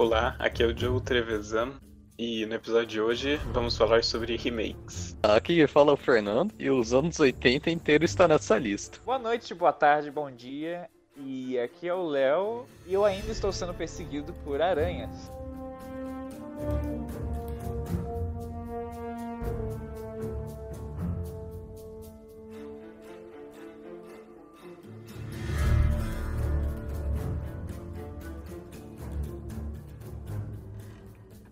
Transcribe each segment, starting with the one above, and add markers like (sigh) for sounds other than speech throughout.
Olá, aqui é o Joe Trevesan e no episódio de hoje vamos falar sobre remakes. Aqui fala o Fernando e os anos 80 inteiro está nessa lista. Boa noite, boa tarde, bom dia. E aqui é o Léo e eu ainda estou sendo perseguido por aranhas.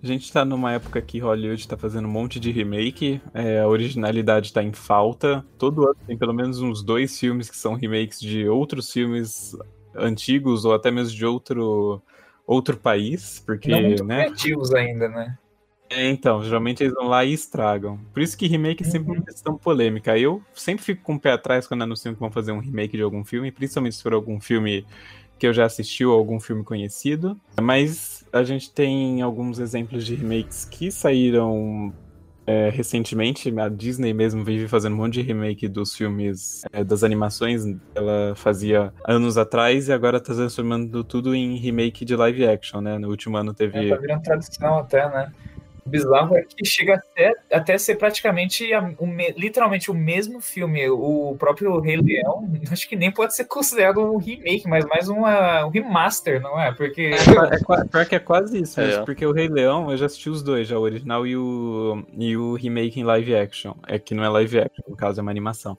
A gente tá numa época que Hollywood tá fazendo um monte de remake, é, a originalidade tá em falta. Todo ano tem pelo menos uns dois filmes que são remakes de outros filmes antigos ou até mesmo de outro, outro país, porque, Não muito né? criativos ainda, né? É, então, geralmente eles vão lá e estragam. Por isso que remake é sempre uma questão polêmica. Eu sempre fico com o pé atrás quando anunciam que vão fazer um remake de algum filme, principalmente se for algum filme que eu já assisti ou algum filme conhecido. Mas a gente tem alguns exemplos de remakes que saíram é, recentemente. A Disney mesmo vive fazendo um monte de remake dos filmes, é, das animações. Ela fazia anos atrás e agora tá transformando tudo em remake de live action, né? No último ano teve. É, tá virando tradição até, né? O bizarro é que chega até, até ser praticamente a, o me, literalmente o mesmo filme. O próprio Rei Leão, (laughs) acho que nem pode ser considerado um remake, mas mais uma, um remaster, não é? Porque. É, é, pior que é quase isso, é. porque o Rei Leão, eu já assisti os dois, já o original e o, e o remake em live action. É que não é live action, no caso é uma animação.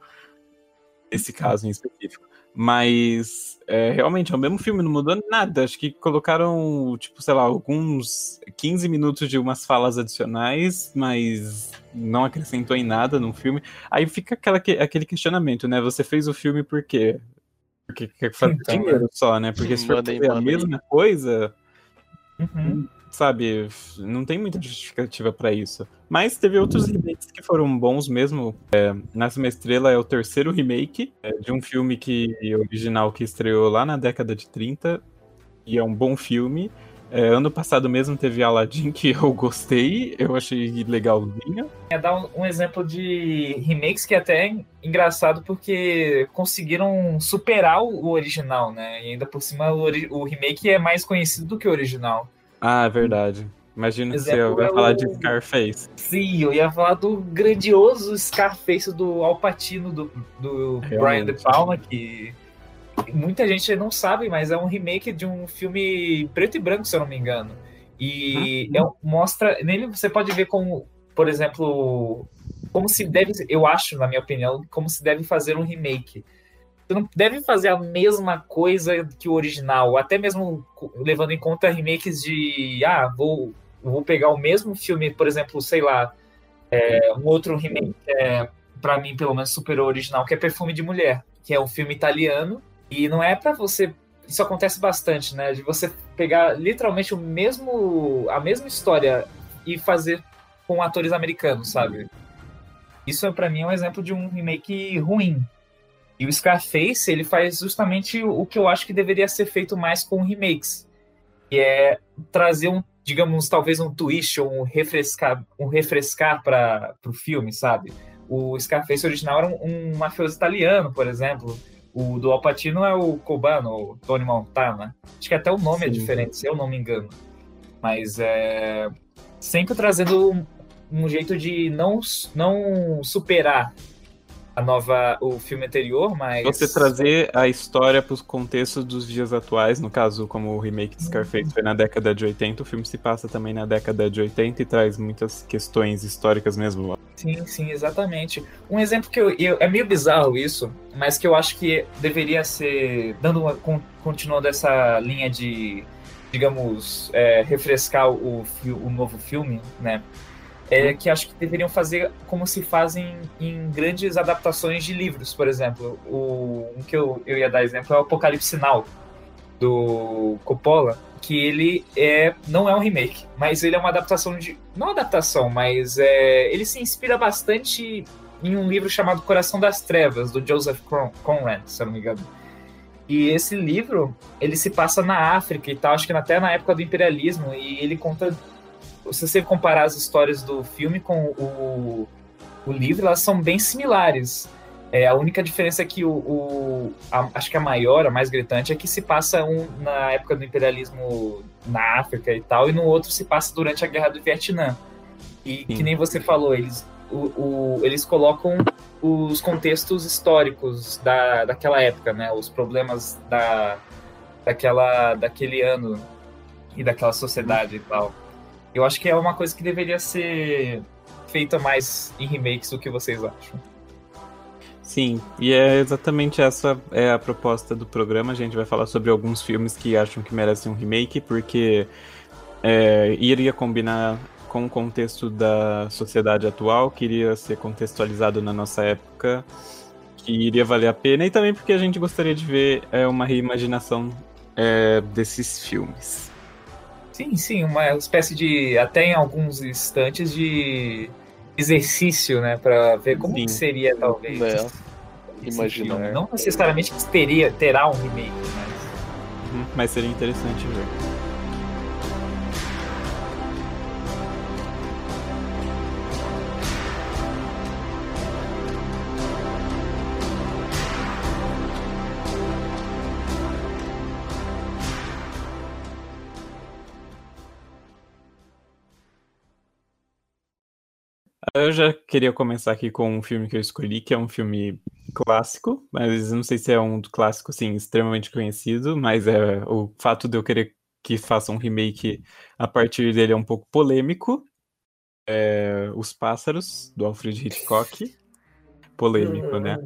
Esse caso em específico. Mas é, realmente é o mesmo filme, não mudou nada. Acho que colocaram, tipo, sei lá, alguns 15 minutos de umas falas adicionais, mas não acrescentou em nada no filme. Aí fica aquela, aquele questionamento, né? Você fez o filme por quê? Porque quer fazer então, dinheiro só, né? Porque se for fazer a mesma coisa. Uhum sabe, não tem muita justificativa para isso. Mas teve outros remakes que foram bons mesmo. É, Nasce uma Estrela é o terceiro remake é, de um filme que original que estreou lá na década de 30 e é um bom filme. É, ano passado mesmo teve Aladdin que eu gostei, eu achei legalzinho. É dar um, um, exemplo de remakes que é até engraçado porque conseguiram superar o, o original, né? E ainda por cima o, o remake é mais conhecido do que o original. Ah, é verdade. Imagina que você vai falar de Scarface. Sim, eu ia falar do grandioso Scarface do Alpatino, do, do Brian De Palma, que muita gente não sabe, mas é um remake de um filme preto e branco, se eu não me engano. E uhum. é, mostra. Nele você pode ver como, por exemplo, como se deve. Eu acho, na minha opinião, como se deve fazer um remake você não deve fazer a mesma coisa que o original, até mesmo levando em conta remakes de, ah, vou, vou pegar o mesmo filme, por exemplo, sei lá, é, um outro remake, é, para mim, pelo menos, superou o original, que é Perfume de Mulher, que é um filme italiano, e não é para você isso acontece bastante, né? De você pegar literalmente o mesmo a mesma história e fazer com atores americanos, sabe? Isso para mim é um exemplo de um remake ruim, e o Scarface, ele faz justamente o que eu acho que deveria ser feito mais com remakes, que é trazer um, digamos, talvez um twist ou um refrescar, um refrescar para o filme, sabe? O Scarface original era um, um, mafioso italiano, por exemplo. O do Alpatino é o Cobano, o Tony Montana. Acho que até o nome é Sim. é diferente, se eu não me engano. Mas é sempre trazendo um, um jeito de não, não superar a nova, o filme anterior, mas. Você trazer a história para os contextos dos dias atuais, no caso, como o remake de Scarface foi na década de 80, o filme se passa também na década de 80 e traz muitas questões históricas mesmo. Sim, sim, exatamente. Um exemplo que eu, eu é meio bizarro isso, mas que eu acho que deveria ser dando uma continuando essa linha de digamos é, refrescar o, o novo filme, né? É, que acho que deveriam fazer como se fazem em grandes adaptações de livros, por exemplo. O um que eu, eu ia dar exemplo é o Apocalipse Now, do Coppola, que ele é não é um remake, mas ele é uma adaptação de não adaptação, mas é, ele se inspira bastante em um livro chamado Coração das Trevas do Joseph Conrad, se eu não me engano. E esse livro, ele se passa na África e tal, acho que até na época do imperialismo, e ele conta se você comparar as histórias do filme com o, o livro, elas são bem similares. É, a única diferença é que o, o a, acho que a maior, a mais gritante, é que se passa um, na época do imperialismo na África e tal, e no outro se passa durante a Guerra do Vietnã. E Sim. que nem você falou, eles, o, o, eles colocam os contextos históricos da, daquela época, né? Os problemas da, daquela, daquele ano e daquela sociedade e tal. Eu acho que é uma coisa que deveria ser feita mais em remakes do que vocês acham. Sim, e é exatamente essa é a proposta do programa. A gente vai falar sobre alguns filmes que acham que merecem um remake, porque é, iria combinar com o contexto da sociedade atual, que iria ser contextualizado na nossa época, que iria valer a pena, e também porque a gente gostaria de ver é, uma reimaginação é, desses filmes. Sim, sim, uma espécie de, até em alguns instantes, de exercício, né, para ver como que seria talvez. É. Imaginar. Não necessariamente teria, terá um remake, mas... Uhum, mas seria interessante ver. Eu já queria começar aqui com um filme que eu escolhi, que é um filme clássico, mas não sei se é um clássico, assim, extremamente conhecido, mas é o fato de eu querer que faça um remake a partir dele é um pouco polêmico. É Os Pássaros, do Alfred Hitchcock. Polêmico, né?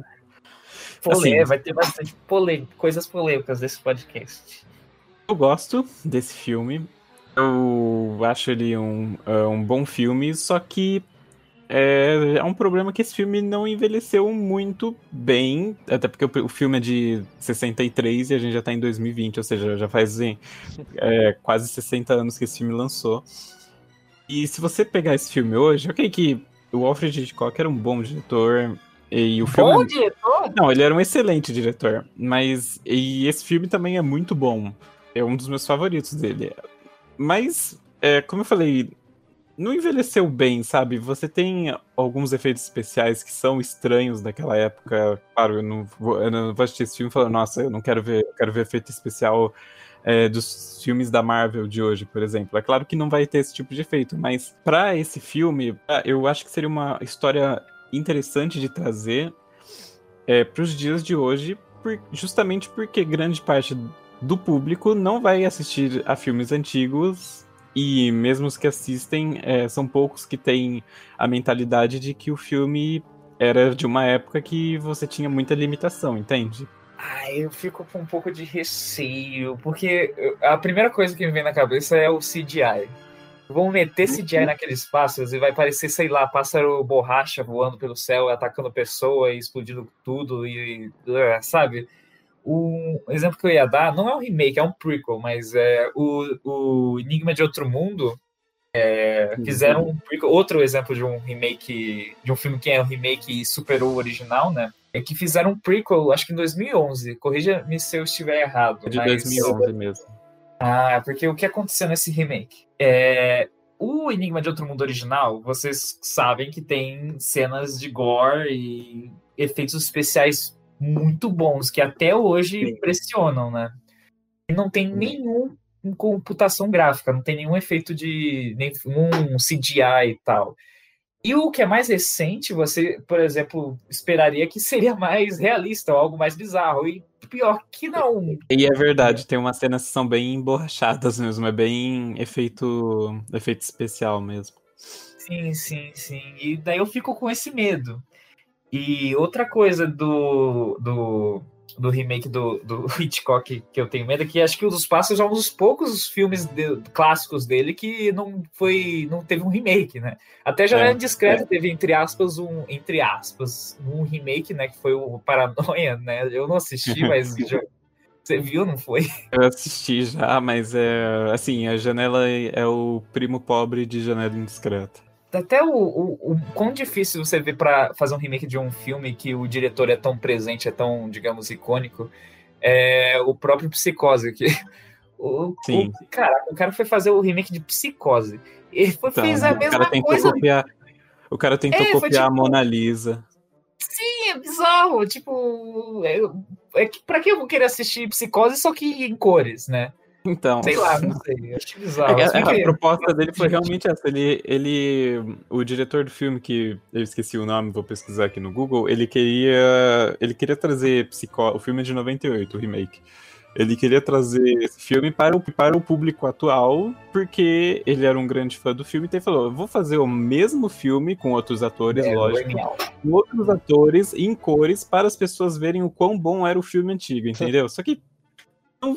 Polêmico, assim, vai ter bastante polêmica, coisas polêmicas desse podcast. Eu gosto desse filme. Eu acho ele um, uh, um bom filme, só que é, é um problema que esse filme não envelheceu muito bem, até porque o, o filme é de 63 e a gente já tá em 2020, ou seja, já faz assim, é, quase 60 anos que esse filme lançou. E se você pegar esse filme hoje, ok que o Alfred Hitchcock era um bom diretor, e o filme... Bom diretor? Não, ele era um excelente diretor, mas e esse filme também é muito bom. É um dos meus favoritos dele. Mas, é, como eu falei, não envelheceu bem, sabe? Você tem alguns efeitos especiais que são estranhos daquela época. Claro, eu não vou, eu não vou assistir esse filme e nossa, eu não quero ver, eu quero ver efeito especial é, dos filmes da Marvel de hoje, por exemplo. É claro que não vai ter esse tipo de efeito, mas para esse filme, eu acho que seria uma história interessante de trazer é, para os dias de hoje, por, justamente porque grande parte do público não vai assistir a filmes antigos e mesmo os que assistem, é, são poucos que têm a mentalidade de que o filme era de uma época que você tinha muita limitação, entende? Ah, eu fico com um pouco de receio, porque a primeira coisa que me vem na cabeça é o CGI. Vão meter CGI uhum. naqueles pássaros e vai parecer, sei lá, pássaro borracha voando pelo céu, atacando pessoa e explodindo tudo, e sabe? Um exemplo que eu ia dar não é um remake, é um prequel, mas é o, o Enigma de Outro Mundo. É, fizeram um prequel, outro exemplo de um remake, de um filme que é um remake e superou o original, né? É que fizeram um prequel, acho que em 2011. Corrija-me se eu estiver errado. É de mas... 2011 mesmo. Ah, porque o que aconteceu nesse remake? É, o Enigma de Outro Mundo original, vocês sabem que tem cenas de gore e efeitos especiais muito bons, que até hoje Sim. impressionam, né? E não tem nenhum computação gráfica, não tem nenhum efeito de nenhum CGI e tal. E o que é mais recente, você, por exemplo, esperaria que seria (laughs) mais realista ou algo mais bizarro. E pior que não. E é verdade, tem umas cenas que são bem emborrachadas mesmo, é bem efeito, efeito especial mesmo. Sim, sim, sim. E daí eu fico com esse medo. E outra coisa do, do, do remake do, do (laughs) Hitchcock que eu tenho medo é que acho que o dos Passos é um dos poucos filmes de, clássicos dele que não foi não teve um remake, né? Até já é, Discreto é. teve entre aspas um entre aspas um remake, né, que foi o Paranoia, né? Eu não assisti, (laughs) mas já, você viu, não foi? Eu assisti já, mas é assim, a janela é o primo pobre de Janela Indiscreta até o, o, o quão difícil você vê para fazer um remake de um filme que o diretor é tão presente, é tão, digamos, icônico, é o próprio Psicose. Que, (laughs) o, Sim. O, cara, o cara foi fazer o remake de Psicose. Ele foi, então, fez a mesma coisa. Copiar, o cara tentou é, copiar tipo, a Mona Lisa. Sim, é bizarro. Tipo, é, é, pra que eu vou querer assistir Psicose só que em cores, né? Então. Sei lá, não sei. Acho bizarro. É, a, a proposta dele foi (laughs) realmente essa. Ele, ele. O diretor do filme, que eu esqueci o nome, vou pesquisar aqui no Google, ele queria. Ele queria trazer psicó... O filme é de 98, o remake. Ele queria trazer esse filme para o, para o público atual, porque ele era um grande fã do filme, então ele falou: vou fazer o mesmo filme com outros atores, é, lógico, com outros atores em cores, para as pessoas verem o quão bom era o filme antigo, entendeu? Só que não,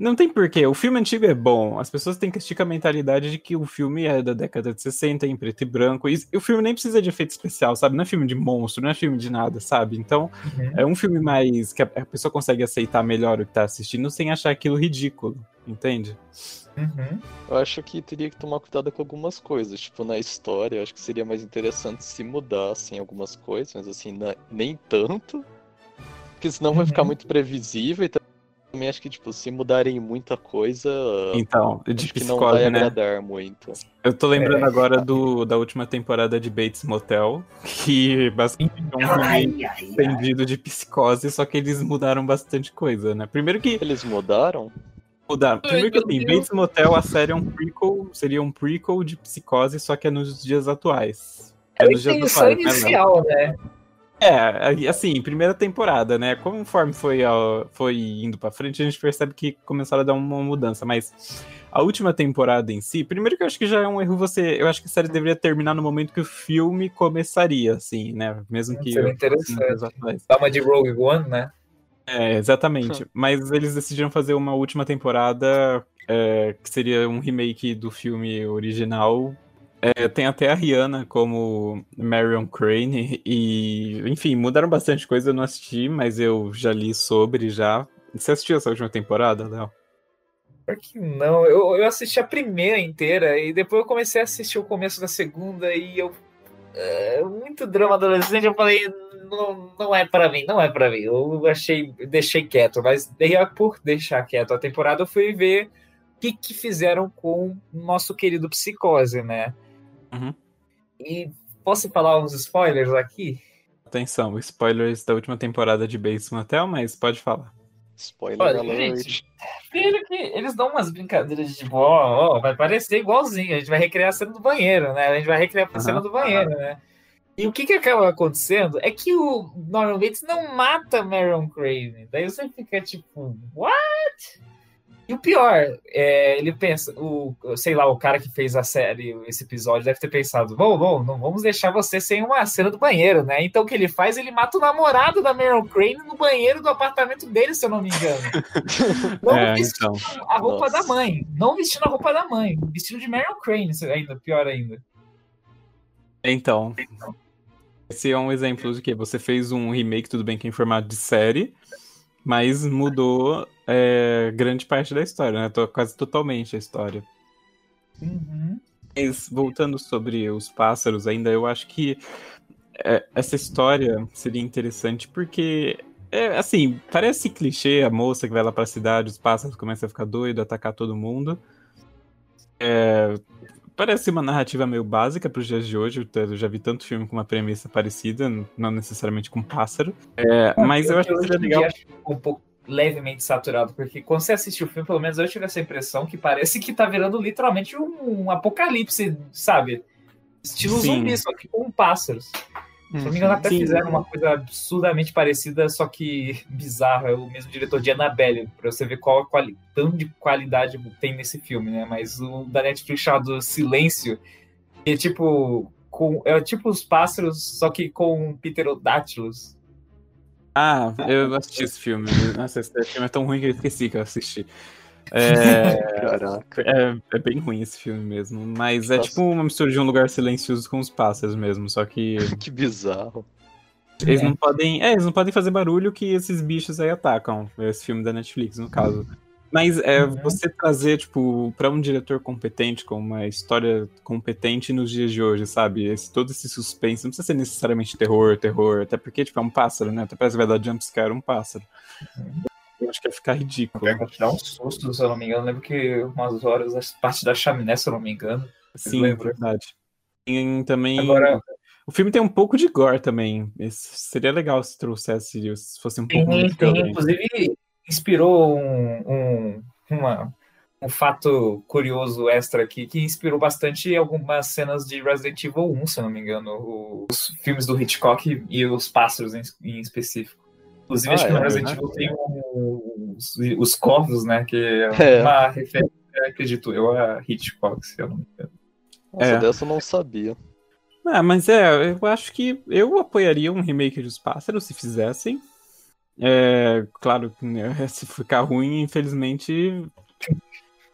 não tem porquê. O filme antigo é bom. As pessoas têm que esticar a mentalidade de que o filme é da década de 60, em preto e branco. E o filme nem precisa de efeito especial, sabe? Não é filme de monstro, não é filme de nada, sabe? Então, uhum. é um filme mais. que a pessoa consegue aceitar melhor o que tá assistindo sem achar aquilo ridículo, entende? Uhum. Eu acho que teria que tomar cuidado com algumas coisas. Tipo, na história, eu acho que seria mais interessante se mudassem algumas coisas, mas assim, na... nem tanto. Porque senão uhum. vai ficar uhum. muito previsível e também acho que, tipo, se mudarem muita coisa. Então, de acho psicose, que não vai né? agradar muito. Eu tô lembrando é. agora do, da última temporada de Bates Motel, que basicamente é um filme vendido de psicose, só que eles mudaram bastante coisa, né? Primeiro que. Eles mudaram? Mudaram. Primeiro que assim, Bates Motel, a série é um prequel, seria um prequel de psicose, só que é nos dias atuais. É, é nos dias atuais, né, inicial, né? né? É, assim, primeira temporada, né? Conforme foi, foi indo pra frente, a gente percebe que começaram a dar uma mudança, mas a última temporada em si, primeiro que eu acho que já é um erro você. Eu acho que a série deveria terminar no momento que o filme começaria, assim, né? Mesmo que. Seria interessante. Dá uma de Rogue One, né? É, exatamente. Mas eles decidiram fazer uma última temporada é, que seria um remake do filme original é, tem até a Rihanna como Marion Crane e, enfim, mudaram bastante coisa, eu não assisti, mas eu já li sobre já. Você assistiu essa última temporada, Léo? que não, eu, eu assisti a primeira inteira e depois eu comecei a assistir o começo da segunda e eu é, muito drama adolescente, eu falei, não, não é para mim, não é para mim. Eu achei, deixei quieto, mas por deixar quieto a temporada, eu fui ver o que, que fizeram com o nosso querido Psicose, né? Uhum. E posso falar uns spoilers aqui? Atenção, spoilers da última temporada de Bates Motel, mas pode falar. Spoiler Olha, alert. Gente, que eles dão umas brincadeiras de tipo, ó, ó, vai parecer igualzinho, a gente vai recriar a cena do banheiro, né? A gente vai recriar a cena do banheiro, né? E o que que acaba acontecendo é que o Norman Bates não mata Marion Crane. Daí você fica tipo, what? E o pior, é, ele pensa, o, sei lá, o cara que fez a série, esse episódio, deve ter pensado: bom, bom, não vamos deixar você sem uma cena do banheiro, né? Então o que ele faz? Ele mata o namorado da Meryl Crane no banheiro do apartamento dele, se eu não me engano. (laughs) Não é, vestindo então. a roupa Nossa. da mãe. Não vestindo a roupa da mãe. Vestido de Meryl Crane, ainda, pior ainda. Então. Esse é um exemplo de que você fez um remake, tudo bem que é em formato de série, mas mudou é, grande parte da história, né? Quase totalmente a história. Uhum. Mas voltando sobre os pássaros ainda, eu acho que é, essa história seria interessante porque é, assim, parece clichê a moça que vai lá pra cidade, os pássaros começam a ficar doidos, atacar todo mundo. É, parece uma narrativa meio básica para os dias de hoje. Eu já vi tanto filme com uma premissa parecida, não necessariamente com pássaro. É, mas eu, acho que seria legal. Um pouco levemente saturado, porque quando você assiste o filme, pelo menos eu tive essa impressão que parece que tá virando literalmente um, um apocalipse, sabe? Estilo Sim. zumbi, só que com pássaros. Se não me engano, até Sim. fizeram uma coisa absurdamente parecida, só que bizarra. É o mesmo diretor de Annabelle, pra você ver qual a quali tanto de qualidade tem nesse filme, né? Mas o da Netflix chamado Silêncio, é tipo. Com, é tipo os pássaros, só que com pterodátilos. Ah, eu assisti esse filme. Nossa, esse filme é tão ruim que eu esqueci que eu assisti. É, Caraca. É, é, bem ruim esse filme mesmo. Mas é tipo uma mistura de um lugar silencioso com os pássaros mesmo. Só que. (laughs) que bizarro. Eles é. não podem. É, eles não podem fazer barulho que esses bichos aí atacam. Esse filme da Netflix, no caso. Mas é uhum. você trazer, tipo, para um diretor competente, com uma história competente nos dias de hoje, sabe? Esse, todo esse suspense, não precisa ser necessariamente terror, terror, até porque, tipo, é um pássaro, né? Até parece que vai dar jumpscare um pássaro. Uhum. Eu acho que ia ficar ridículo. Vai dar um susto, se eu não me engano. Eu lembro que umas horas, a parte da chaminé, se eu não me engano. Sim, é verdade. Também. Agora, o filme tem um pouco de gore também. Esse seria legal se trouxesse, se fosse um pouco mais Inclusive, inspirou um, um, uma, um fato curioso extra aqui, que inspirou bastante algumas cenas de Resident Evil 1, se eu não me engano, os filmes do Hitchcock e os pássaros em, em específico. Inclusive, ah, acho que no é, Resident Evil tem um, os, os corvos, né? Que é, (laughs) é. uma referência, acredito eu, a Hitchcock, se eu não me engano. Nossa, é. dessa eu não sabia. Ah, mas é, eu acho que eu apoiaria um remake dos Pássaros se fizessem. É, claro né, (laughs) se ficar ruim, infelizmente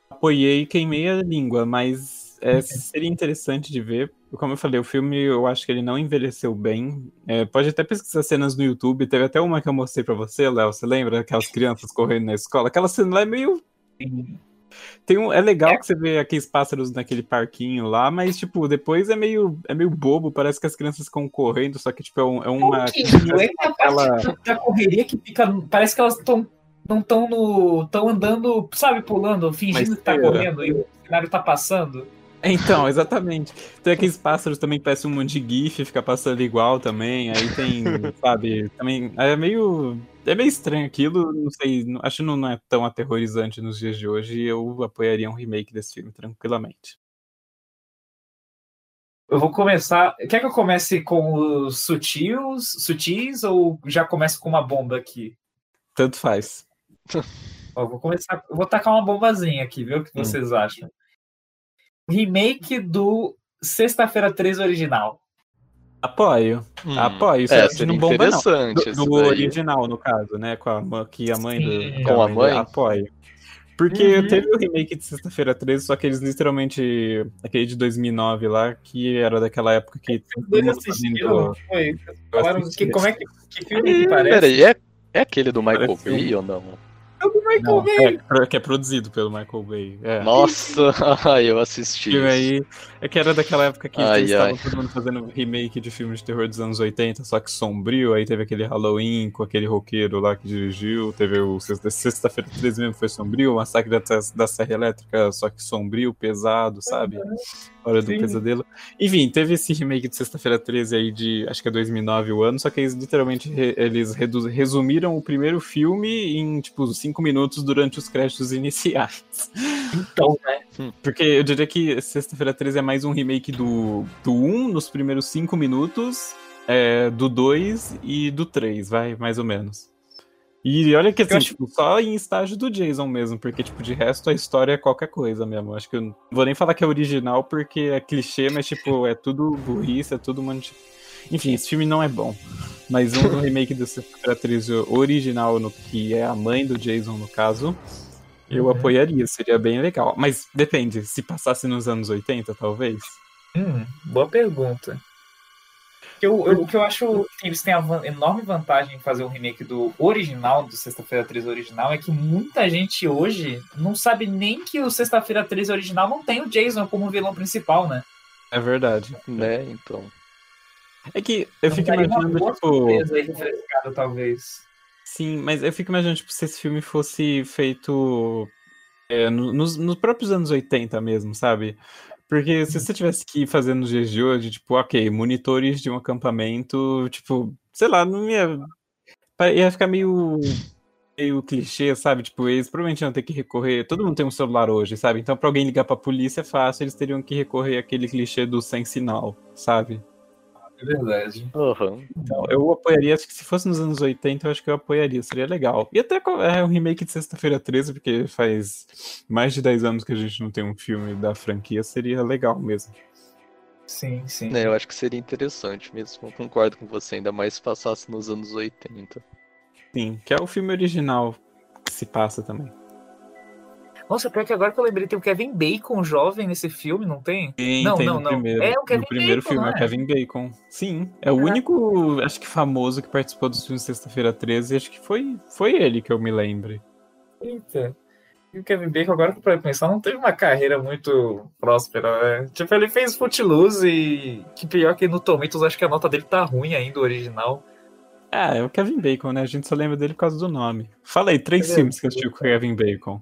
apoiei queimei a língua, mas é, seria interessante de ver. Como eu falei, o filme eu acho que ele não envelheceu bem. É, pode até pesquisar cenas no YouTube. Teve até uma que eu mostrei para você, Léo. Você lembra? Aquelas crianças correndo na escola. Aquela cena lá é meio tem um, é legal é. que você vê aqueles pássaros naquele parquinho lá, mas, tipo, depois é meio, é meio bobo, parece que as crianças ficam correndo, só que, tipo, é, um, é uma... Um é a parte da correria que fica... Parece que elas estão não estão no. estão andando, sabe, pulando, fingindo mas, que tá é. correndo e o cenário tá passando. (laughs) Então, exatamente. Tem aqueles pássaros também que parecem um monte de GIF, fica passando igual também. Aí tem, (laughs) sabe, também. É meio. É meio estranho aquilo, não sei, acho que não é tão aterrorizante nos dias de hoje. Eu apoiaria um remake desse filme tranquilamente. Eu vou começar. Quer que eu comece com os sutis, sutis ou já comece com uma bomba aqui? Tanto faz. Ó, vou começar. Vou tacar uma bombazinha aqui, ver o que hum. vocês acham remake do Sexta-feira 13 original. Apoio. Hum, Apoio. Isso é, seria não bomba, interessante. Não. Do, do original, no caso, né? Com a, que a mãe do. Com a mãe? Apoio. Porque uhum. teve o remake de Sexta-feira 13, só que eles literalmente. Aquele de 2009 lá, que era daquela época que. Vocês assistiram? Foi. Falaram que, como é que, que filme que parece? Peraí, é, é aquele do Michael Bay ou não? É do Michael não, Bay. É, que é produzido pelo Michael Bay. É. Nossa, (laughs) eu assisti. E aí, é que era daquela época que ai, eles estavam todo mundo fazendo remake de filmes de terror dos anos 80, só que sombrio. Aí teve aquele Halloween com aquele roqueiro lá que dirigiu. Teve o Sexta-feira 13 mesmo foi sombrio. O Massacre da, da Serra Elétrica, só que sombrio, pesado, sabe? Hora do Sim. Pesadelo. Enfim, teve esse remake de Sexta-feira 13 aí de, acho que é 2009 o ano, só que eles literalmente eles resumiram o primeiro filme em, tipo, cinco minutos durante os créditos iniciais. Então, né? Hum. Porque eu diria que Sexta-feira 13 é mais um remake do, do 1 nos primeiros 5 minutos, é, do 2 e do 3, vai, mais ou menos. E olha que assim, acho... tipo, só em estágio do Jason mesmo, porque, tipo, de resto a história é qualquer coisa mesmo. Acho que eu não vou nem falar que é original, porque é clichê, mas, tipo, é tudo burrice, é tudo, mano. Tipo... Enfim, esse filme não é bom. Mas um (laughs) remake dessa atriz original, no que é a mãe do Jason, no caso, eu uhum. apoiaria, seria bem legal. Mas depende, se passasse nos anos 80, talvez. Hum, boa pergunta. Eu, eu, o que eu acho que eles têm a enorme vantagem em fazer um remake do original, do Sexta-feira 13 original, é que muita gente hoje não sabe nem que o Sexta-feira 13 original não tem o Jason como vilão principal, né? É verdade. Né, então. É que eu fico imaginando, tipo. Aí talvez. Sim, mas eu fico imaginando, tipo, se esse filme fosse feito é, nos, nos próprios anos 80 mesmo, sabe? Porque se você tivesse que ir fazendo nos dias de hoje, tipo, ok, monitores de um acampamento, tipo, sei lá, não ia. ia ficar meio. meio clichê, sabe? Tipo, eles provavelmente iam ter que recorrer. Todo mundo tem um celular hoje, sabe? Então, pra alguém ligar pra polícia é fácil, eles teriam que recorrer àquele clichê do sem sinal, sabe? É verdade. Uhum. Então, eu apoiaria, acho que se fosse nos anos 80, eu acho que eu apoiaria, seria legal. E até é um remake de Sexta-feira 13, porque faz mais de 10 anos que a gente não tem um filme da franquia, seria legal mesmo. Sim, sim. É, eu acho que seria interessante mesmo, eu concordo com você, ainda mais se passasse nos anos 80. Sim, que é o filme original que se passa também. Nossa, pior que agora que eu lembrei, tem o Kevin Bacon jovem nesse filme, não tem? Sim, não, tem não, não. Primeiro, é o Kevin no primeiro Bacon, filme é o Kevin Bacon. Sim, é o único, acho que famoso que participou dos filmes Sexta-feira 13, acho que foi, foi ele que eu me lembre. Eita. E o Kevin Bacon, agora que eu pensar, não teve uma carreira muito próspera, né? Tipo, ele fez Footloose e que pior que no Tomatoes, acho que a nota dele tá ruim ainda, o original. Ah, é o Kevin Bacon, né? A gente só lembra dele por causa do nome. Falei, três é filmes que eu assisti com o Kevin Bacon.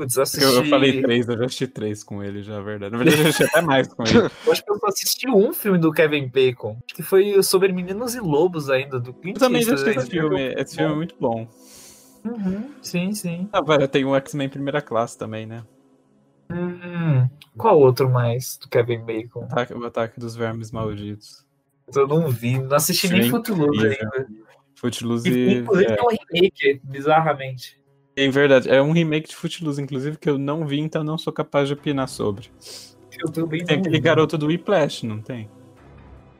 Putz, assisti... eu, eu, falei três, eu já assisti três com ele, já, é verdade. Na verdade, eu assisti até mais com ele. (laughs) eu acho que eu só assisti um filme do Kevin Bacon, que foi sobre Meninos e Lobos ainda, do Clint Eu também já assisti esse filme, esse filme é muito bom. Uhum, sim, sim. Ah, tem o X-Men primeira classe também, né? Hum, qual outro mais do Kevin Bacon? O ataque, o ataque dos vermes malditos. Eu não vi, não assisti Sim, nem Footloose ainda. Footloose. Inclusive é. é um remake, bizarramente. É verdade, é um remake de Footloose, inclusive, que eu não vi, então não sou capaz de opinar sobre. Eu também tem aquele garoto do Whiplash, não tem?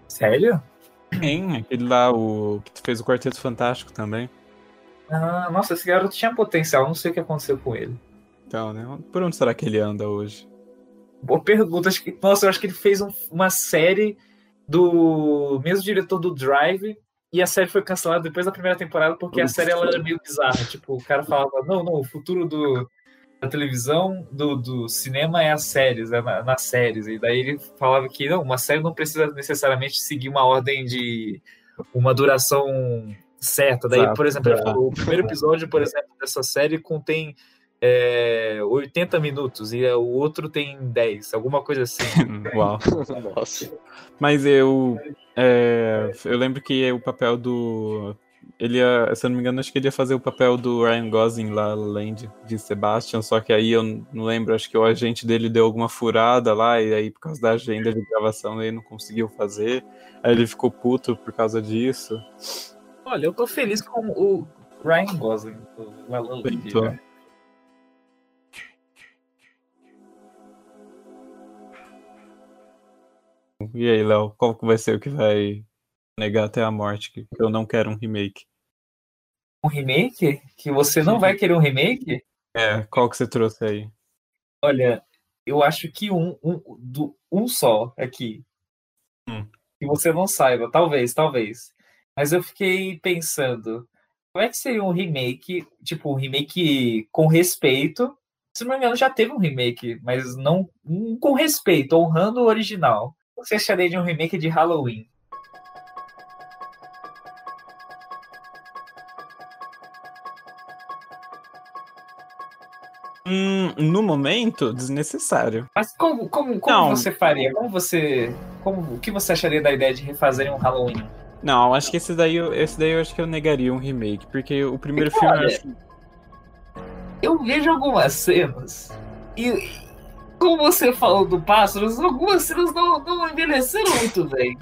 Sério? Tem, aquele lá, o que fez o Quarteto Fantástico também. Ah, nossa, esse garoto tinha potencial, não sei o que aconteceu com ele. Então, né? Por onde será que ele anda hoje? Boa pergunta. Acho que, nossa, eu acho que ele fez um, uma série do mesmo diretor do Drive e a série foi cancelada depois da primeira temporada porque a série ela era meio bizarra. Tipo, o cara falava, não, não, o futuro do, da televisão, do, do cinema é as séries, é na, nas séries. E daí ele falava que não, uma série não precisa necessariamente seguir uma ordem de uma duração certa. Daí, Exato. por exemplo, é. o primeiro episódio, por exemplo, dessa série contém é, 80 minutos e o outro tem 10, alguma coisa assim. (laughs) Uau. Nossa. Mas eu. É, eu lembro que o papel do. Ele ia, se eu não me engano, acho que ele ia fazer o papel do Ryan Gosling lá, além de, de Sebastian, só que aí eu não lembro, acho que o agente dele deu alguma furada lá, e aí por causa da agenda de gravação ele não conseguiu fazer. Aí ele ficou puto por causa disso. Olha, eu tô feliz com o Ryan Gosling, o Alan E aí, Léo, qual que vai ser o que vai negar até a morte que eu não quero um remake? Um remake? Que você não vai querer um remake? É, qual que você trouxe aí? Olha, eu acho que um, um, do, um só aqui. Hum. Que você não saiba, talvez, talvez. Mas eu fiquei pensando, como é que seria um remake, tipo, um remake com respeito? Se não me engano, já teve um remake, mas não um com respeito, honrando o original você acharia de um remake de Halloween? Hum, no momento, desnecessário. Mas como, como, como você faria? Como você. Como, o que você acharia da ideia de refazer um Halloween? Não, acho que esse daí, esse daí eu acho que eu negaria um remake, porque o primeiro filme olha, eu acho... Eu vejo algumas cenas e, como você falou do Pássaros, algumas cenas não, não envelheceram muito bem.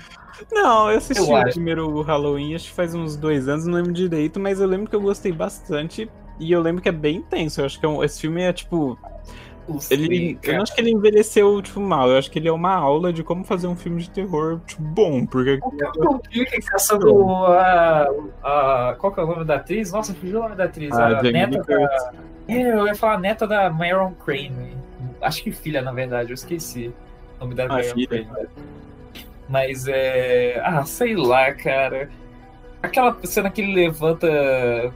Não, eu assisti eu o acho. primeiro Halloween, acho que faz uns dois anos, não lembro direito, mas eu lembro que eu gostei bastante. E eu lembro que é bem intenso. Eu acho que é um, esse filme é tipo. ele, eu não acho que ele envelheceu, tipo, mal. Eu acho que ele é uma aula de como fazer um filme de terror, tipo, bom. Porque. O que caçando a, a. Qual que é o nome da atriz? Nossa, fugiu o nome da atriz. Ah, a neta da. É, eu ia falar neta da Maron Crane. Acho que filha, na verdade, eu esqueci o nome da ah, filha. Mas é. Ah, sei lá, cara. Aquela cena que ele levanta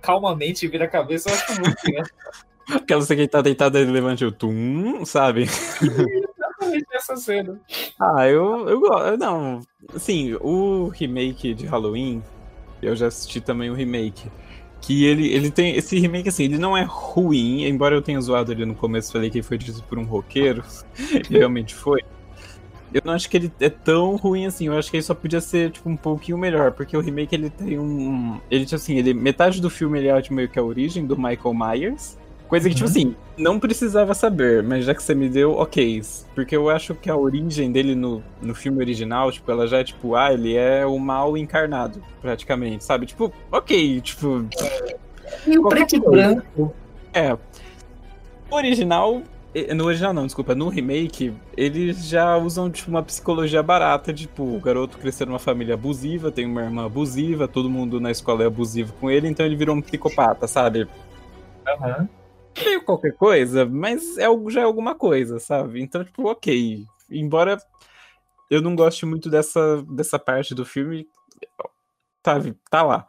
calmamente e vira a cabeça, eu acho muito, (laughs) né? Aquela cena que ele tá deitado e levanta o tum, sabe? Exatamente essa cena. Ah, eu, eu gosto. Não, assim, o remake de Halloween, eu já assisti também o remake que ele, ele tem esse remake assim, ele não é ruim, embora eu tenha zoado ele no começo, falei que ele foi dito por um roqueiro, (laughs) realmente foi. Eu não acho que ele é tão ruim assim, eu acho que ele só podia ser tipo um pouquinho melhor, porque o remake ele tem um, ele tipo assim, ele metade do filme ele é tipo, meio que a origem do Michael Myers, Coisa que, tipo uhum. tipo assim, não precisava saber, mas já que você me deu, ok. Porque eu acho que a origem dele no, no filme original, tipo, ela já é tipo, ah, ele é o mal encarnado, praticamente, sabe? Tipo, ok, tipo. E o preto e branco. É. O original. No original não, desculpa, no remake, eles já usam, tipo, uma psicologia barata, tipo, o garoto cresceu numa família abusiva, tem uma irmã abusiva, todo mundo na escola é abusivo com ele, então ele virou um psicopata, sabe? Aham. Uhum meio qualquer coisa, mas é, já é alguma coisa, sabe? Então, tipo, ok. Embora eu não goste muito dessa, dessa parte do filme, tá, tá lá.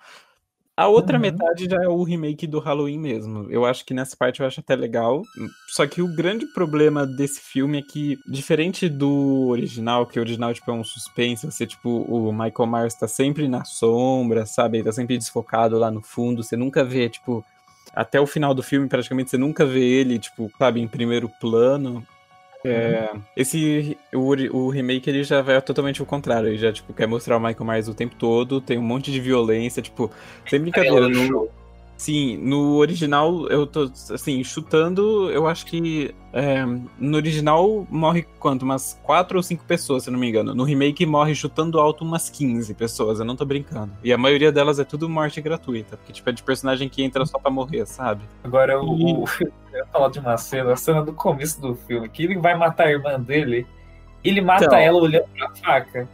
A outra uhum. metade já é o remake do Halloween mesmo. Eu acho que nessa parte eu acho até legal. Só que o grande problema desse filme é que, diferente do original, que o original tipo, é um suspense, você, tipo, o Michael Myers tá sempre na sombra, sabe? Ele tá sempre desfocado lá no fundo, você nunca vê, tipo, até o final do filme, praticamente, você nunca vê ele, tipo, sabe, em primeiro plano. É, uhum. esse o, o, remake ele já vai totalmente ao contrário, ele já tipo quer mostrar o Michael Myers o tempo todo, tem um monte de violência, tipo, sem brincadeira, no, Sim, no original eu tô, assim, chutando, eu acho que é, no original morre quanto? Umas 4 ou 5 pessoas, se não me engano. No remake morre chutando alto umas 15 pessoas, eu não tô brincando. E a maioria delas é tudo morte gratuita, porque tipo, é de personagem que entra só pra morrer, sabe? Agora, o, e... o... eu ia falar de uma cena, a cena do começo do filme, que ele vai matar a irmã dele, ele mata então... ela olhando pra faca.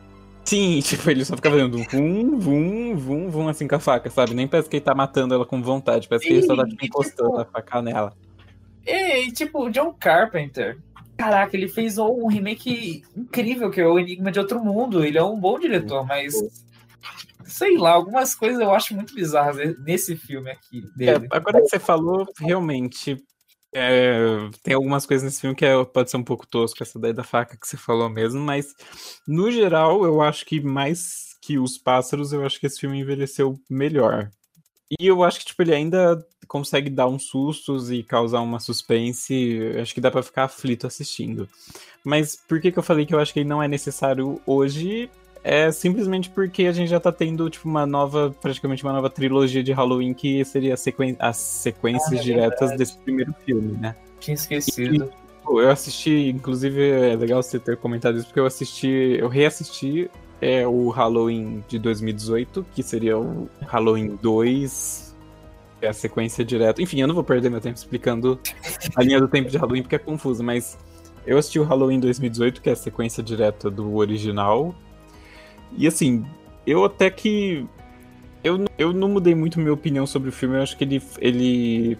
Sim, (laughs) tipo, ele só fica fazendo vum, vum, vum, vum, assim com a faca, sabe? Nem parece que ele tá matando ela com vontade, parece que ele só tá tipo, encostando tipo, a faca nela. E, tipo, John Carpenter. Caraca, ele fez um remake incrível, que é o Enigma de Outro Mundo. Ele é um bom diretor, mas. Sei lá, algumas coisas eu acho muito bizarras nesse filme aqui. Dele. É, agora que você falou, realmente, é, tem algumas coisas nesse filme que é, pode ser um pouco tosco, essa ideia da faca que você falou mesmo, mas no geral eu acho que mais que os pássaros, eu acho que esse filme envelheceu melhor. E eu acho que tipo, ele ainda consegue dar uns sustos e causar uma suspense. Acho que dá para ficar aflito assistindo. Mas por que, que eu falei que eu acho que ele não é necessário hoje? É simplesmente porque a gente já tá tendo, tipo, uma nova, praticamente uma nova trilogia de Halloween que seria sequen as sequências ah, é diretas desse primeiro filme, né? Tinha esquecido. E, eu assisti, inclusive, é legal você ter comentado isso, porque eu assisti, eu reassisti é, o Halloween de 2018, que seria o Halloween 2, é a sequência direta. Enfim, eu não vou perder meu tempo explicando a linha do tempo de Halloween, porque é confuso, mas eu assisti o Halloween 2018, que é a sequência direta do original, e assim, eu até que. Eu, eu não mudei muito minha opinião sobre o filme. Eu acho que ele, ele.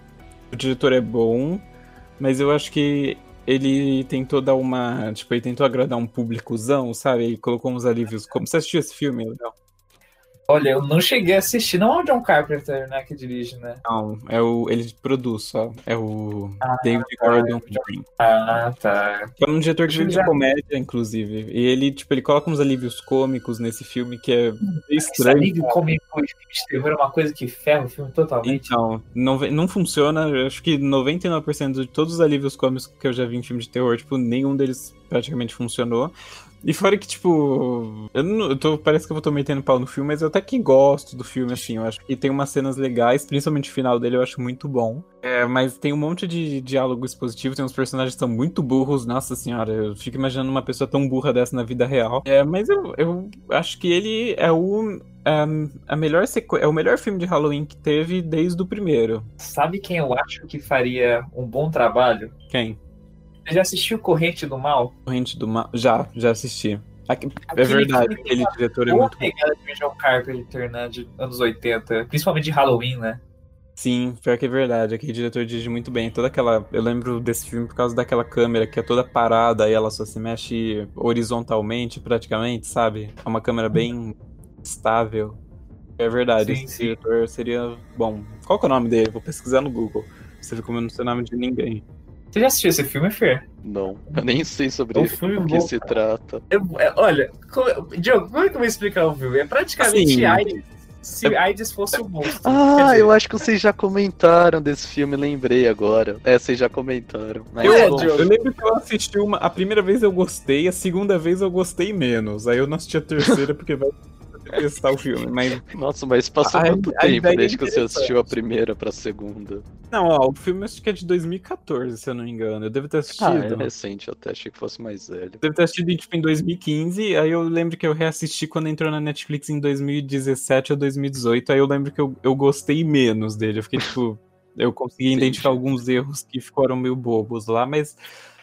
O diretor é bom, mas eu acho que ele tentou dar uma. Tipo, ele tentou agradar um públicozão, sabe? Ele colocou uns alívios. Como você assistiu esse filme, legal? Olha, eu não cheguei a assistir. Não é o John Carpenter, né, que dirige, né? Não, é o, ele produz só. É o ah, David tá. Gordon Green. Ah, tá. É um diretor de filme de comédia, inclusive. E ele, tipo, ele coloca uns alívios cômicos nesse filme que é estranho. Esse alívio cômico de terror é uma coisa que ferra o filme totalmente. Então, não, não funciona. Eu acho que 99% de todos os alívios cômicos que eu já vi em filme de terror, tipo, nenhum deles praticamente funcionou. E fora que, tipo, eu, não, eu tô, parece que eu tô metendo pau no filme, mas eu até que gosto do filme, assim. Eu acho que tem umas cenas legais, principalmente o final dele eu acho muito bom. É, mas tem um monte de diálogo expositivo, tem uns personagens que são muito burros, nossa senhora. Eu fico imaginando uma pessoa tão burra dessa na vida real. É, mas eu, eu acho que ele é o. É, a melhor sequ... é o melhor filme de Halloween que teve desde o primeiro. Sabe quem eu acho que faria um bom trabalho? Quem? Você já assistiu Corrente do Mal? Corrente do Mal? Já, já assisti. é verdade, aquele diretor é muito. pegada de John Carpenter, né? De anos 80, principalmente de Halloween, né? Sim, pior que é verdade. Aquele diretor dirige muito bem. Toda aquela. Eu lembro desse filme por causa daquela câmera que é toda parada e ela só se mexe horizontalmente, praticamente, sabe? É uma câmera bem estável. É verdade, sim, esse sim. diretor seria bom. Qual que é o nome dele? Vou pesquisar no Google. Você eu não sei o nome de ninguém. Você já assistiu esse filme, Fer? Não, eu nem sei sobre o o que se trata. Eu, é, olha, como, Diogo, como é que eu vou explicar o filme? É praticamente Sim. AIDS. Se é... AIDS fosse o monstro. Ah, dizer... eu acho que vocês já comentaram desse filme, lembrei agora. É, vocês já comentaram. Mas eu, é, eu lembro que eu assisti uma. A primeira vez eu gostei, a segunda vez eu gostei menos. Aí eu não assisti a terceira porque vai (laughs) testar o filme, mas... Nossa, mas passou a, muito a, tempo a desde é que você assistiu a primeira pra segunda. Não, ó, o filme acho que é de 2014, se eu não me engano. Eu devo ter assistido. Ah, é recente, eu até achei que fosse mais velho. Devo ter assistido tipo, em 2015, aí eu lembro que eu reassisti quando entrou na Netflix em 2017 ou 2018, aí eu lembro que eu, eu gostei menos dele. Eu fiquei, tipo... (laughs) Eu consegui Entendi. identificar alguns erros que ficaram meio bobos lá, mas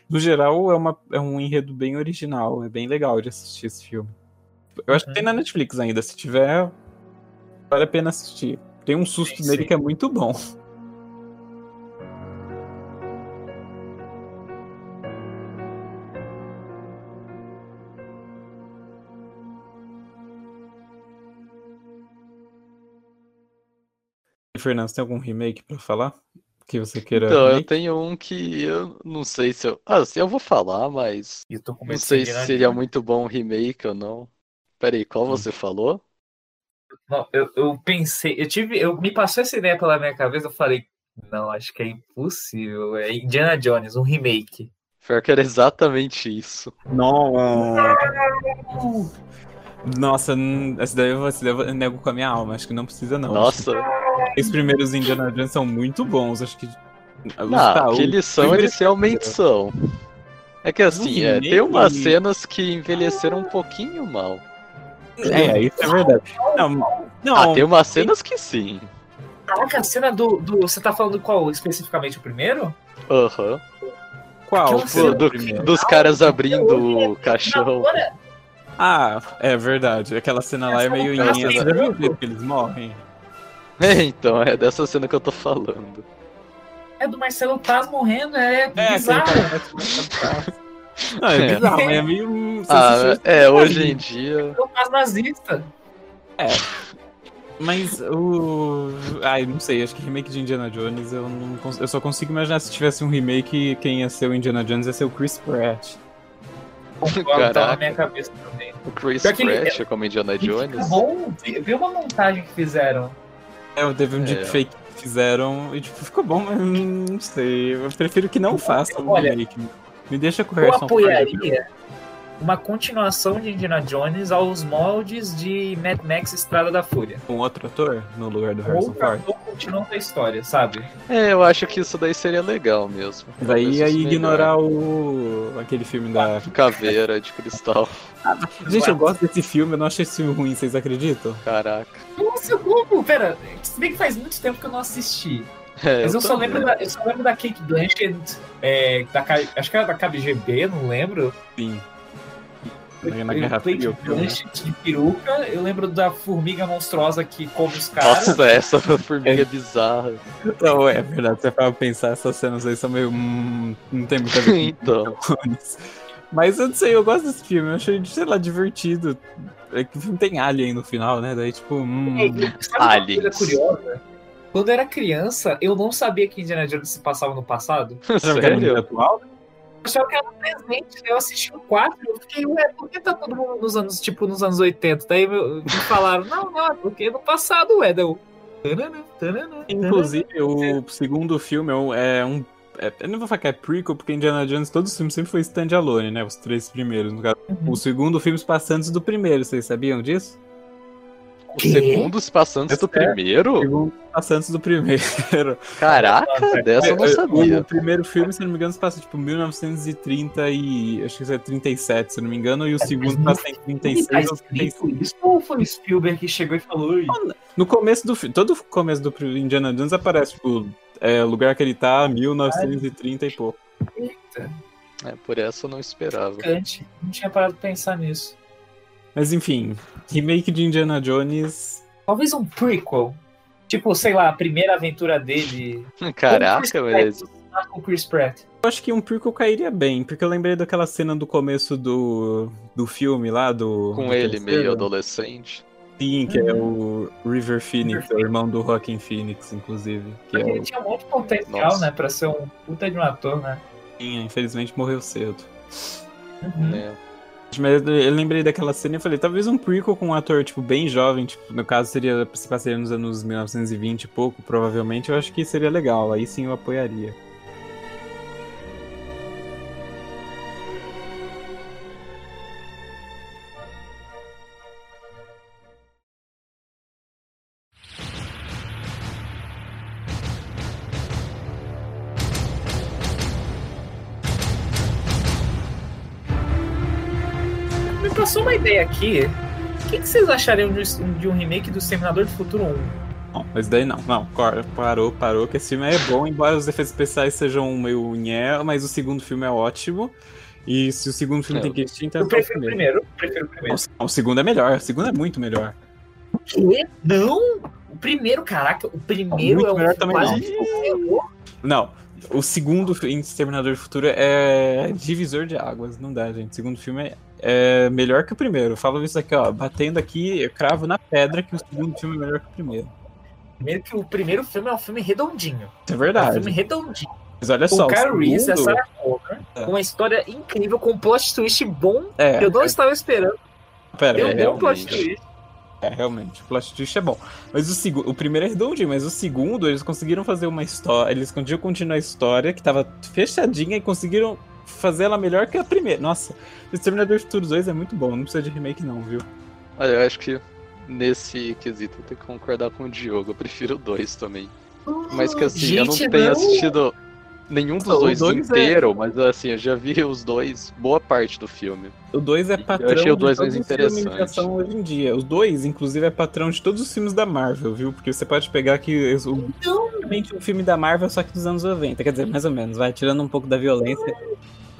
no geral é, uma, é um enredo bem original, é bem legal de assistir esse filme. Eu acho que tem na Netflix ainda. Se tiver, vale a pena assistir. Tem um susto sim, nele sim. que é muito bom. Fernando, você tem algum remake para falar? Que você queira. Então, remake? eu tenho um que eu não sei se eu. Ah, sim, eu vou falar, mas. não sei se seria muito bom um remake ou não. Peraí, qual hum. você falou? Não, eu, eu pensei, eu tive, eu me passou essa ideia pela minha cabeça, eu falei, não, acho que é impossível. É Indiana Jones, um remake. Pior que era exatamente isso. Não. Nossa, essa daí, essa daí eu nego com a minha alma, acho que não precisa não. Nossa, Os primeiros Indiana Jones são muito bons, acho que. Não, que eles são, eles realmente são. É que assim, é, tem umas cenas que envelheceram um pouquinho mal. É, isso é verdade. Não, não, ah, tem umas cenas que sim. Caraca, a cena do, do. Você tá falando qual especificamente? O primeiro? Aham. Uhum. Qual? Pô, do, dos caras abrindo o caixão. Ah, é verdade. Aquela cena lá é meio inha. Você já viu que eles morrem? (laughs) É, então, é dessa cena que eu tô falando. É do Marcelo Paz morrendo, é, é bizarro. (laughs) Não, é, é bizarro, é meio. Ah, é, hoje em dia. Marcelo Paz nazista. É. Mas o. Ai, não sei, acho que remake de Indiana Jones eu não cons... Eu só consigo imaginar se tivesse um remake, quem ia ser o Indiana Jones ia ser o Chris Pratt. Caraca. na minha cabeça também. O Chris Pratt ele... como Indiana Jones. Bom, viu uma montagem que fizeram. É, teve um é. deepfake que fizeram e tipo, ficou bom, mas não sei. Eu prefiro que não façam um remake. Me deixa correr Eu apoiaria uma continuação de Indiana Jones aos moldes de Mad Max Estrada da Fúria. Um outro ator no lugar do Harrison Ford? continuando a história, sabe? É, eu acho que isso daí seria legal mesmo. Daí ia ignorar o... aquele filme da... (laughs) Caveira de Cristal. (laughs) Gente, eu gosto desse filme, eu não achei esse filme ruim, vocês acreditam? Caraca. Nossa, como? Pera, se bem que faz muito tempo que eu não assisti. É, Mas eu, eu só lembro da, eu só lembro da Kate Blanchett, é, da, acho que era da KBGB, não lembro. Sim na Guerra Fria. de peruca, eu lembro da formiga monstruosa que come os caras. Nossa, essa formiga é bizarra. Não, é verdade, você para pensar, essas cenas aí são meio. Hum, não tem muita ver (laughs) então. Mas eu não sei, eu gosto desse filme, eu achei, sei lá, divertido. É que o filme tem Alien no final, né? Daí, tipo, hum. Alien. Coisa curiosa? Quando eu era criança, eu não sabia que Indiana Jones se passava no passado. Sério? Atual? Achava que era presente. Eu assisti o 4 eu fiquei, ué, por que tá todo mundo nos anos, tipo, nos anos 80? Daí me falaram, não, não, porque no passado, ué, deu. Inclusive, o segundo filme é um. É, eu não vou falar que é prequel, porque Indiana Jones, todos os filmes sempre foi standalone, né? Os três primeiros. No caso. Uhum. O segundo filme se passa antes do primeiro, vocês sabiam disso? O segundo se passa antes do primeiro? O segundo se passa antes do primeiro. (laughs) Caraca, dessa eu não sabia. O primeiro filme, se não me engano, se passa tipo 1930 e. Acho que é 37, se não me engano, e o segundo passa em 36 ou 35. Isso ou foi o Spielberg que chegou e falou isso? No começo do filme, todo o começo do Indiana Jones aparece, tipo, é, o lugar que ele tá, 1930 e pouco. Eita. É, por essa eu não esperava. Não tinha parado de pensar nisso. Mas enfim, remake de Indiana Jones. Talvez um prequel. Tipo, sei lá, a primeira aventura dele. (laughs) Caraca, mas. Com Chris Pratt. Eu acho que um prequel cairia bem, porque eu lembrei daquela cena do começo do, do filme lá, do. Com do ele terceiro. meio adolescente. Sim, que é o River Phoenix, River o irmão do Rockin' Phoenix, inclusive. Que é ele o... tinha um monte de potencial, Nossa. né, pra ser um puta de um ator, né? Sim, infelizmente morreu cedo. Uhum. É. Mas eu lembrei daquela cena e falei, talvez um prequel com um ator, tipo, bem jovem, tipo, no caso seria, se passaria nos anos 1920 e pouco, provavelmente, eu acho que seria legal, aí sim eu apoiaria. Passou uma ideia aqui. O que, que vocês achariam de, de, um remake do Exterminador do Futuro 1? Não, mas daí não, não, parou, parou, que esse filme é bom, embora os efeitos especiais sejam meio nhé, mas o segundo filme é ótimo. E se o segundo filme é, tem que existir, então eu prefiro o primeiro. prefiro o primeiro. Nossa, o segundo é melhor, o segundo é muito melhor. O quê? Não! O primeiro, caraca, o primeiro é o melhor também quase não. Não, o segundo em Exterminador do Futuro é divisor de águas, não dá, gente. O segundo filme é é melhor que o primeiro. Eu falo isso aqui, ó. Batendo aqui, eu cravo na pedra que o segundo filme é melhor que o primeiro. Primeiro que o primeiro filme é um filme redondinho. É verdade. É um filme redondinho. Mas olha só. O Kyle Reese, a Sarah Connor, é. uma história incrível, com um plot twist bom, é, que eu não é. estava esperando. Pera, Deu é, um bom plot twist. É, realmente, o plot twist é bom. Mas o segundo, o primeiro é redondinho, mas o segundo, eles conseguiram fazer uma história, eles conseguiram continuar a história que tava fechadinha e conseguiram fazer ela melhor que a primeira. Nossa, Exterminador de Futuro 2 é muito bom, não precisa de remake não, viu? Olha, eu acho que nesse quesito eu tenho que concordar com o Diogo. Eu prefiro o 2 também. Mas que assim, Gente, eu não tenho não... assistido nenhum dos dois, dois é- inteiro, é... mas assim, eu já vi os dois, boa parte do filme. O 2 é patrão eu achei o dois mais interessante. hoje em dia. Os dois, inclusive, é patrão de todos os filmes da Marvel, viu? Porque você pode pegar aqui o então... um filme da Marvel, só que dos anos 90. Quer dizer, mais ou menos, vai tirando um pouco da violência.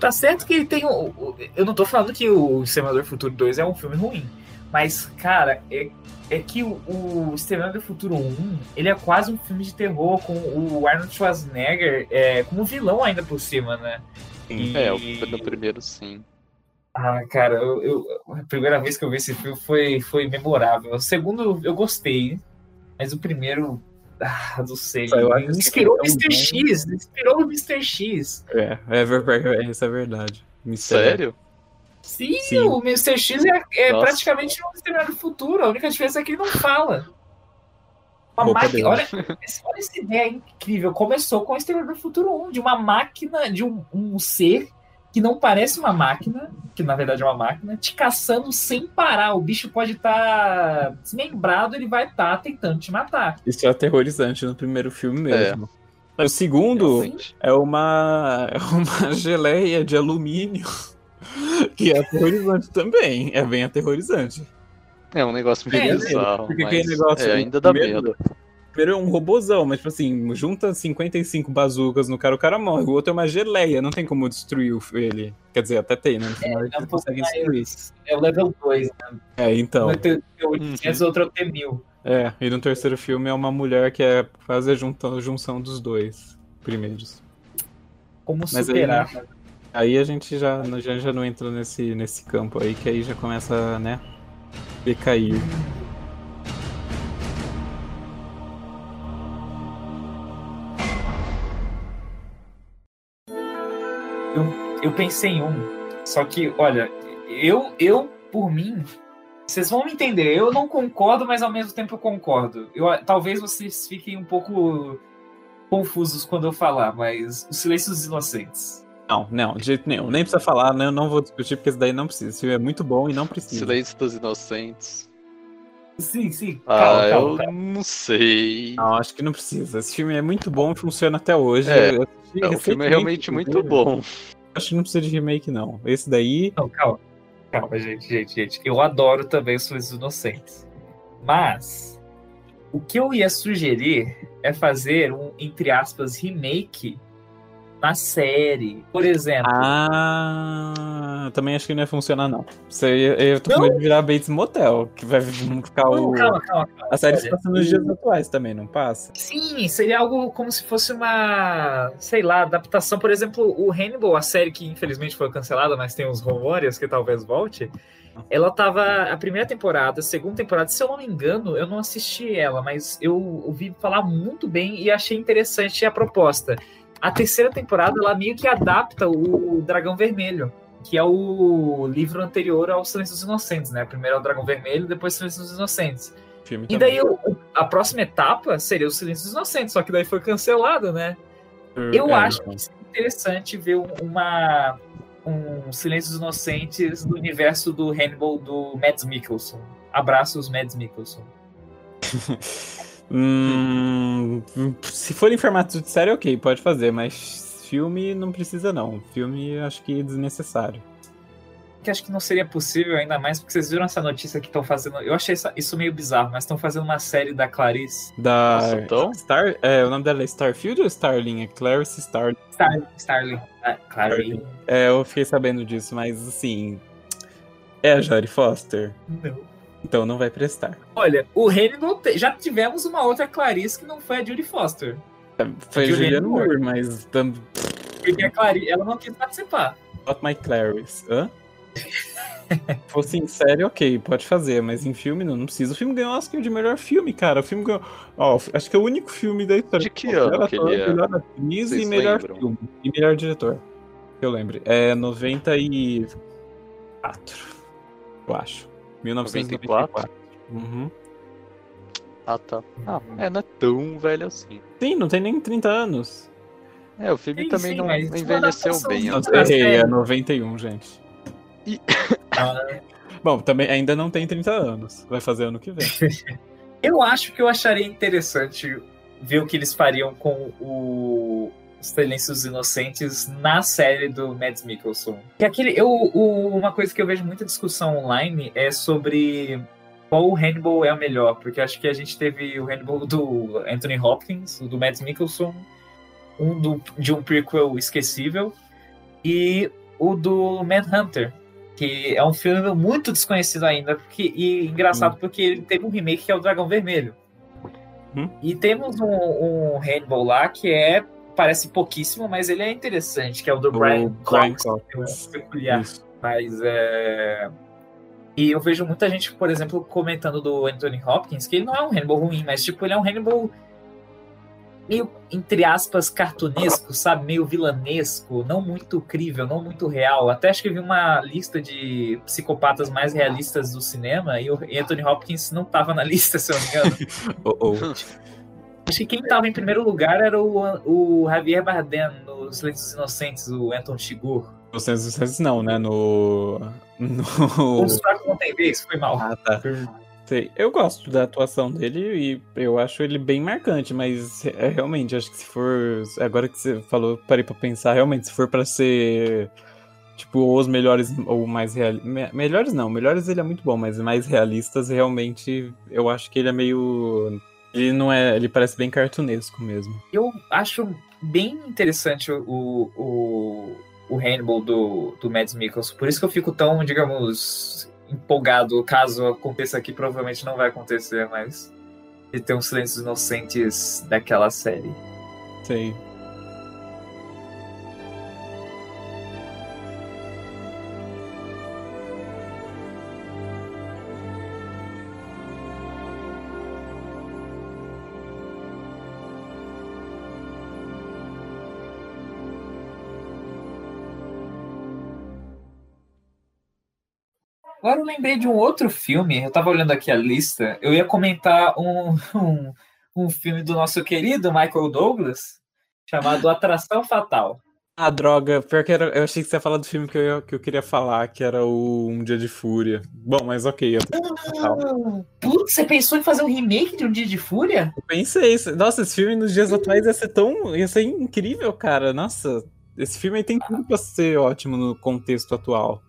Tá certo que ele tem. O, eu não tô falando que o Exterminador Futuro 2 é um filme ruim. Mas, cara, é, é que o, o Exterminador do Futuro 1, ele é quase um filme de terror com o Arnold Schwarzenegger é, como vilão ainda por cima, né? E... É, no primeiro sim. Ah, cara, eu, eu, a primeira vez que eu vi esse filme foi, foi memorável. O segundo eu gostei, mas o primeiro, ah, não sei. Me inspirou o Mr. X, inspirou o Mr. X. É, é, é, isso é verdade. Sério? Sim, Sim, o Mr. X é, é praticamente um Exterminador do Futuro. A única diferença é que ele não fala. Uma máquina, olha, olha essa ideia incrível. Começou com o Exterminador do Futuro 1, de uma máquina, de um, um ser que não parece uma máquina, que na verdade é uma máquina, te caçando sem parar. O bicho pode estar tá desmembrado, ele vai estar tá tentando te matar. Isso é aterrorizante no primeiro filme mesmo. É. O segundo é uma, é uma (laughs) geleia de alumínio (laughs) que é aterrorizante também. É bem aterrorizante. É um negócio meio é, bizarro. Porque mas negócio, é, ainda dá primeiro, medo. É um robozão, mas tipo assim, junta 55 bazucas no cara, o cara morre. O outro é uma geleia, não tem como destruir ele. Quer dizer, até tem, né? No final é, ele consegue destruir. É o level 2, né? É, então. Um é 800, uhum. outro é o T1000. É, e no terceiro filme é uma mulher que é fazer a junção dos dois primeiros. Como superar? Aí, Aí a gente já, já, já não entra nesse, nesse campo aí, que aí já começa, né, decair. Eu, eu pensei em um, só que, olha, eu, eu, por mim, vocês vão me entender, eu não concordo, mas ao mesmo tempo eu concordo. Eu, talvez vocês fiquem um pouco confusos quando eu falar, mas Os Silêncios Inocentes. Não, não, de jeito nenhum. Nem precisa falar, né? Eu não vou discutir, porque isso daí não precisa. Esse filme é muito bom e não precisa. Silêncio dos Inocentes. Sim, sim. Ah, calma, ah, calma, eu calma. não sei. Não, acho que não precisa. Esse filme é muito bom e funciona até hoje. É, é o filme é realmente muito bom. Acho que não precisa de remake, não. Esse daí. Não, calma. Calma, gente, gente, gente. Eu adoro também os Silêncios Inocentes. Mas o que eu ia sugerir é fazer um, entre aspas, remake na série, por exemplo. Ah, também acho que não ia funcionar, não. Você, eu tô com medo de virar Bates Motel, que vai ficar não, o. Calma, calma, calma. A série se passa nos dias atuais também, não passa? Sim, seria algo como se fosse uma, sei lá, adaptação. Por exemplo, o Hannibal, a série que infelizmente foi cancelada, mas tem uns rumores que talvez volte. Ela tava. A primeira temporada, a segunda temporada, se eu não me engano, eu não assisti ela, mas eu ouvi falar muito bem e achei interessante a proposta a terceira temporada ela meio que adapta o Dragão Vermelho, que é o livro anterior ao Silêncio dos Inocentes, né? Primeiro é o Dragão Vermelho, depois Silêncio dos Inocentes. Filme e daí o, a próxima etapa seria o Silêncio dos Inocentes, só que daí foi cancelado, né? Hum, Eu é, acho então. que seria interessante ver uma um Silêncio dos Inocentes no universo do Hannibal do Mads Mikkelsen. Abraços, Mads Mikkelsen. (laughs) Hum, se for em formato de série, ok, pode fazer, mas filme não precisa não. Filme acho que é desnecessário. Que acho que não seria possível, ainda mais porque vocês viram essa notícia que estão fazendo. Eu achei isso meio bizarro, mas estão fazendo uma série da Clarice. Da Nossa, então? Star, é, o nome dela é Starfield ou Starling? É Clarice Star... Star... Starling. Ah, Clarice. É, eu fiquei sabendo disso, mas assim. É a Jodie Foster? Não. Então não vai prestar. Olha, o Hannibal já tivemos uma outra Clarice que não foi a Judy Foster. É, foi a Julianne Moore, Moore, mas. Porque a Clarice, ela não quis participar. Not my Clarice. Hã? Se fosse em série, ok, pode fazer, mas em filme não, não precisa. O filme ganhou Oscar de melhor filme, cara. O filme ganhou. Ó, acho que é o único filme da história. De que ano que ele é? Melhor atriz e melhor lembram? filme. E melhor diretor. Eu lembro. É 94. Eu acho. 1994. Uhum. Ah, tá. Ah, é, não é tão velho assim. Sim, não tem nem 30 anos. É, o filme sim, também sim, não envelheceu bem. Eu errei, é 91, gente. E... Ah. (laughs) Bom, também ainda não tem 30 anos. Vai fazer ano que vem. (laughs) eu acho que eu acharia interessante ver o que eles fariam com o Silêncios Inocentes na série do Mads Mikkelsen. Que aquele, eu, o, uma coisa que eu vejo muita discussão online é sobre qual Hannibal é o melhor, porque acho que a gente teve o Hannibal do Anthony Hopkins, o do Mads Mikkelsen, um do, de um prequel esquecível, e o do Manhunter, que é um filme muito desconhecido ainda, porque, e engraçado hum. porque ele teve um remake que é o Dragão Vermelho. Hum? E temos um, um Hannibal lá que é parece pouquíssimo, mas ele é interessante, que é o do o Brian Cox, é peculiar. Isso. Mas é... E eu vejo muita gente, por exemplo, comentando do Anthony Hopkins, que ele não é um Hannibal ruim, mas tipo, ele é um Hannibal meio, entre aspas, cartunesco, sabe? Meio vilanesco, não muito crível, não muito real. Até acho que vi uma lista de psicopatas mais realistas do cinema e o Anthony Hopkins não estava na lista, se eu não me engano. (laughs) oh, oh. Acho que quem estava em primeiro lugar era o, o Javier Bardem nos Silêncios Inocentes, o Anton Chigurh. Nos Silêncios Inocentes não, né? No... no... Os fracos não tem vez, foi mal. Ah, tá. Sei. Eu gosto da atuação dele e eu acho ele bem marcante, mas é, realmente, acho que se for. Agora que você falou, parei pra pensar, realmente, se for para ser. Tipo, os melhores ou mais realistas. Me melhores não, melhores ele é muito bom, mas mais realistas, realmente, eu acho que ele é meio. Ele não é. Ele parece bem cartunesco mesmo. Eu acho bem interessante o, o, o Hannibal do, do Mads Mikkelsen. Por isso que eu fico tão, digamos, empolgado, caso aconteça aqui, provavelmente não vai acontecer, mas de ter uns silêncios inocentes daquela série. Sei. Agora eu lembrei de um outro filme, eu tava olhando aqui a lista, eu ia comentar um, (laughs) um, um filme do nosso querido Michael Douglas, chamado Atração Fatal. Ah, droga, pior que era, eu achei que você ia falar do filme que eu, que eu queria falar, que era o Um Dia de Fúria. Bom, mas ok. Eu... Ah, putz, você pensou em fazer um remake de Um Dia de Fúria? Eu pensei, nossa, esse filme nos dias atuais ia ser tão. ia ser incrível, cara. Nossa, esse filme aí tem tudo pra ser ótimo no contexto atual.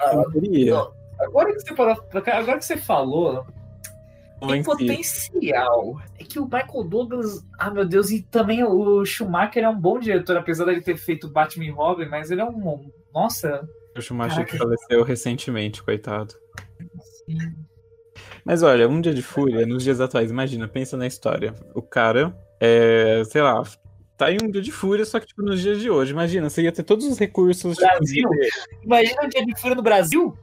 Ah, não, agora, que você falou, agora que você falou, tem potencial. É que o Michael Douglas, ah meu Deus, e também o Schumacher é um bom diretor, apesar dele ter feito Batman e Robin, mas ele é um. Nossa. O Schumacher que faleceu recentemente, coitado. Sim. Mas olha, um dia de fúria, nos dias atuais, imagina, pensa na história. O cara, é, sei lá, tá em um dia de fúria, só que tipo, nos dias de hoje. Imagina, você ia ter todos os recursos. Tipo, Brasil? Tipo, Imagina um dia de fúria no Brasil?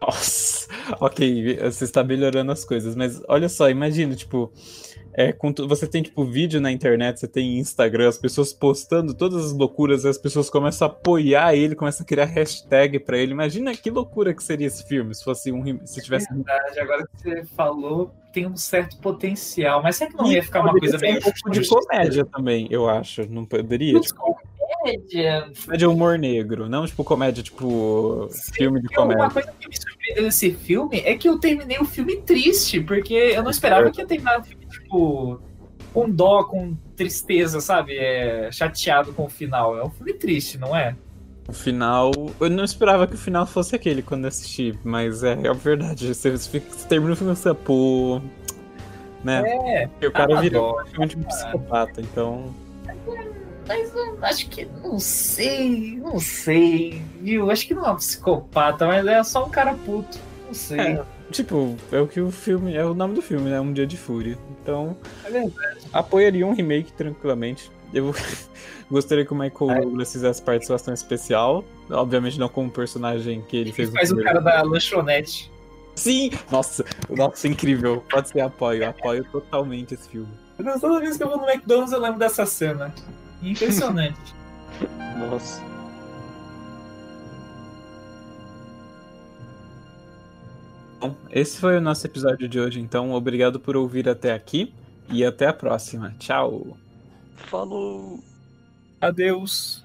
Nossa, ok, você está melhorando as coisas, mas olha só, imagina, tipo, é, você tem, tipo, vídeo na internet, você tem Instagram, as pessoas postando todas as loucuras, as pessoas começam a apoiar ele, começam a criar hashtag pra ele. Imagina que loucura que seria esse filme, se fosse um se tivesse. É verdade, agora que você falou, tem um certo potencial, mas será que não e ia ficar uma coisa meio. Um pouco de comédia também, eu acho, não poderia? Tipo... Comédia. Comédia humor negro, não tipo comédia, tipo Sim, filme de comédia. Uma coisa que me nesse filme é que eu terminei o filme triste, porque eu não esperava que ia terminar o filme, tipo, com dó, com tristeza, sabe? É, chateado com o final. É um filme triste, não é? O final. Eu não esperava que o final fosse aquele quando assisti, mas é, é verdade. Você, você termina o filme você, pô. Né? É, Porque o cara virou praticamente um psicopata, então. Mas acho que. Não sei, não sei, viu? Acho que não é um psicopata, mas é só um cara puto. Não sei. É, tipo, é o que o filme. É o nome do filme, né? Um Dia de Fúria. Então. É apoiaria um remake tranquilamente. Eu (laughs) gostaria que o Michael é. Douglas fizesse participação especial. Obviamente não como personagem que ele, ele fez. Faz o cara da lanchonete. Sim! Nossa, nossa, incrível. Pode ser apoio. Apoio totalmente esse filme. Toda vez que eu vou no McDonald's eu lembro dessa cena. Impressionante. (laughs) Nossa. Bom, esse foi o nosso episódio de hoje, então obrigado por ouvir até aqui e até a próxima. Tchau. Falou. Adeus.